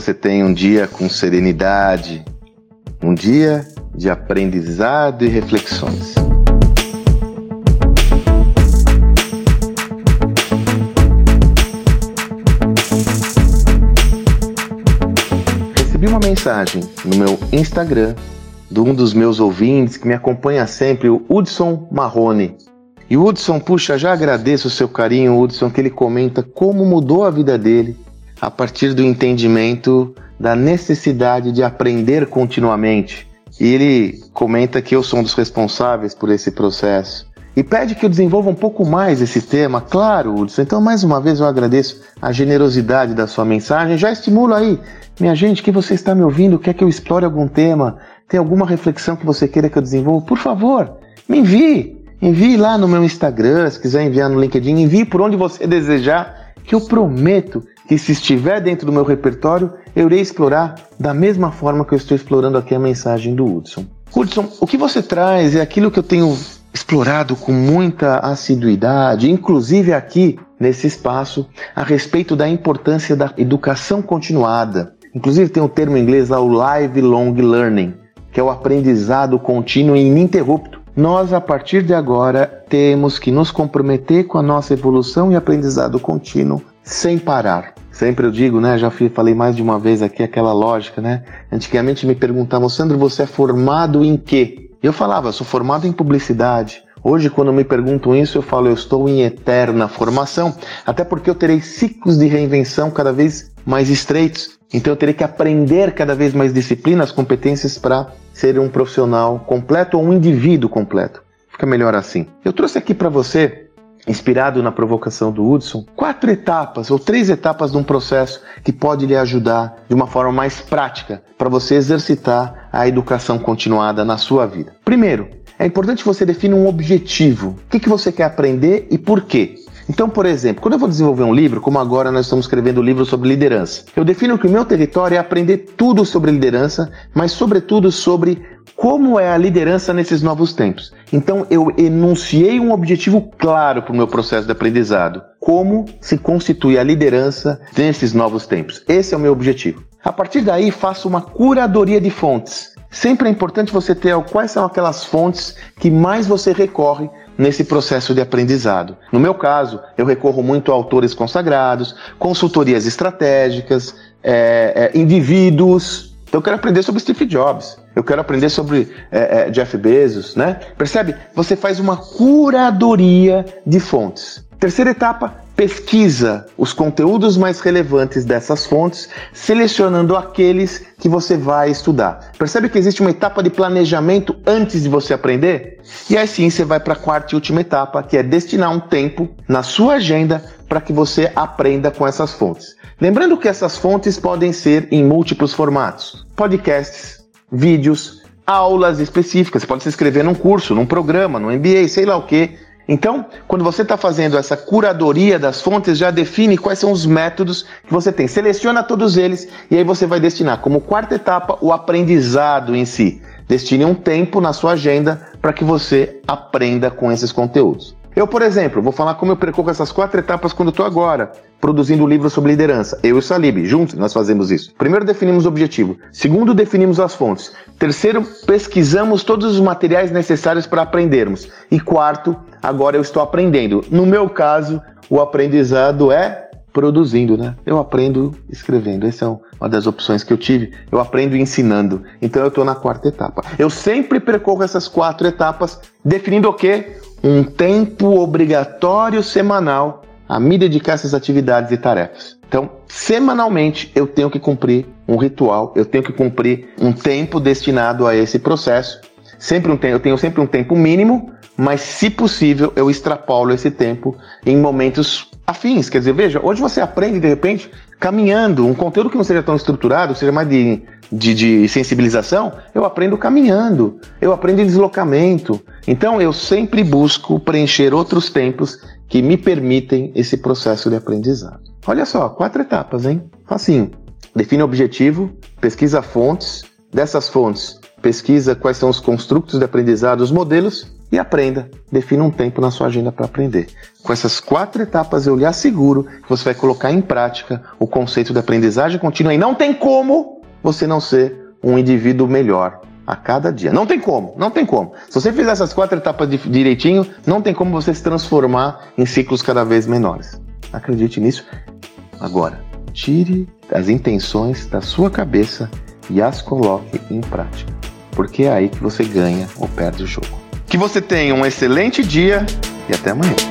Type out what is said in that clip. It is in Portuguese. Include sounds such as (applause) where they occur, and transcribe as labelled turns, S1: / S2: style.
S1: você tenha um dia com serenidade, um dia de aprendizado e reflexões. Recebi uma mensagem no meu Instagram de um dos meus ouvintes que me acompanha sempre, o Hudson Marrone. E o Hudson, puxa, já agradeço o seu carinho, Hudson, que ele comenta como mudou a vida dele a partir do entendimento da necessidade de aprender continuamente. E ele comenta que eu sou um dos responsáveis por esse processo. E pede que eu desenvolva um pouco mais esse tema, claro, Hudson. Então, mais uma vez, eu agradeço a generosidade da sua mensagem. Já estimulo aí, minha gente, que você está me ouvindo, quer que eu explore algum tema, tem alguma reflexão que você queira que eu desenvolva, por favor, me envie. Envie lá no meu Instagram, se quiser enviar no LinkedIn, envie por onde você (laughs) desejar, que eu prometo que se estiver dentro do meu repertório, eu irei explorar da mesma forma que eu estou explorando aqui a mensagem do Hudson. Hudson, o que você traz é aquilo que eu tenho explorado com muita assiduidade, inclusive aqui nesse espaço, a respeito da importância da educação continuada. Inclusive tem um termo em inglês lá, o lifelong learning, que é o aprendizado contínuo e ininterrupto nós, a partir de agora, temos que nos comprometer com a nossa evolução e aprendizado contínuo sem parar. Sempre eu digo, né? Já falei mais de uma vez aqui aquela lógica, né? Antigamente me perguntavam, Sandro, você é formado em quê? Eu falava, sou formado em publicidade. Hoje, quando me perguntam isso, eu falo, eu estou em eterna formação, até porque eu terei ciclos de reinvenção cada vez mais estreitos. Então, eu terei que aprender cada vez mais disciplinas, competências para ser um profissional completo ou um indivíduo completo. Fica melhor assim. Eu trouxe aqui para você, inspirado na provocação do Hudson, quatro etapas ou três etapas de um processo que pode lhe ajudar de uma forma mais prática para você exercitar a educação continuada na sua vida. Primeiro, é importante você definir um objetivo. O que, que você quer aprender e por quê? Então, por exemplo, quando eu vou desenvolver um livro, como agora nós estamos escrevendo um livro sobre liderança, eu defino que o meu território é aprender tudo sobre liderança, mas sobretudo sobre como é a liderança nesses novos tempos. Então, eu enunciei um objetivo claro para o meu processo de aprendizado. Como se constitui a liderança nesses novos tempos. Esse é o meu objetivo. A partir daí, faço uma curadoria de fontes. Sempre é importante você ter quais são aquelas fontes que mais você recorre nesse processo de aprendizado. No meu caso, eu recorro muito a autores consagrados, consultorias estratégicas, é, é, indivíduos. Então, eu quero aprender sobre Steve Jobs. Eu quero aprender sobre é, é Jeff Bezos, né? Percebe? Você faz uma curadoria de fontes. Terceira etapa, pesquisa os conteúdos mais relevantes dessas fontes, selecionando aqueles que você vai estudar. Percebe que existe uma etapa de planejamento antes de você aprender? E aí sim você vai para a quarta e última etapa, que é destinar um tempo na sua agenda para que você aprenda com essas fontes. Lembrando que essas fontes podem ser em múltiplos formatos: podcasts, vídeos, aulas específicas. Você pode se inscrever num curso, num programa, num MBA, sei lá o que então, quando você está fazendo essa curadoria das fontes, já define quais são os métodos que você tem. Seleciona todos eles e aí você vai destinar como quarta etapa o aprendizado em si. Destine um tempo na sua agenda para que você aprenda com esses conteúdos. Eu, por exemplo, vou falar como eu percorro essas quatro etapas quando estou agora produzindo o um livro sobre liderança. Eu e o Salib, juntos nós fazemos isso. Primeiro definimos o objetivo. Segundo, definimos as fontes. Terceiro, pesquisamos todos os materiais necessários para aprendermos. E quarto, agora eu estou aprendendo. No meu caso, o aprendizado é produzindo, né? Eu aprendo escrevendo. Essa é uma das opções que eu tive. Eu aprendo ensinando. Então eu estou na quarta etapa. Eu sempre percorro essas quatro etapas, definindo o quê? um tempo obrigatório semanal a me dedicar a essas atividades e tarefas. Então, semanalmente eu tenho que cumprir um ritual, eu tenho que cumprir um tempo destinado a esse processo. Sempre um tempo, eu tenho sempre um tempo mínimo, mas se possível eu extrapolo esse tempo em momentos afins. Quer dizer, veja, hoje você aprende de repente caminhando, um conteúdo que não seja tão estruturado, seja mais de, de, de, sensibilização, eu aprendo caminhando, eu aprendo em deslocamento. Então eu sempre busco preencher outros tempos que me permitem esse processo de aprendizado. Olha só, quatro etapas, hein? Facinho. Define o objetivo, pesquisa fontes, dessas fontes, pesquisa quais são os construtos de aprendizado, os modelos, e aprenda. Defina um tempo na sua agenda para aprender. Com essas quatro etapas, eu lhe asseguro que você vai colocar em prática o conceito de aprendizagem contínua e não tem como você não ser um indivíduo melhor a cada dia. Não tem como, não tem como. Se você fizer essas quatro etapas direitinho, não tem como você se transformar em ciclos cada vez menores. Acredite nisso. Agora, tire as intenções da sua cabeça e as coloque em prática, porque é aí que você ganha ou perde o jogo. Que você tenha um excelente dia e até amanhã.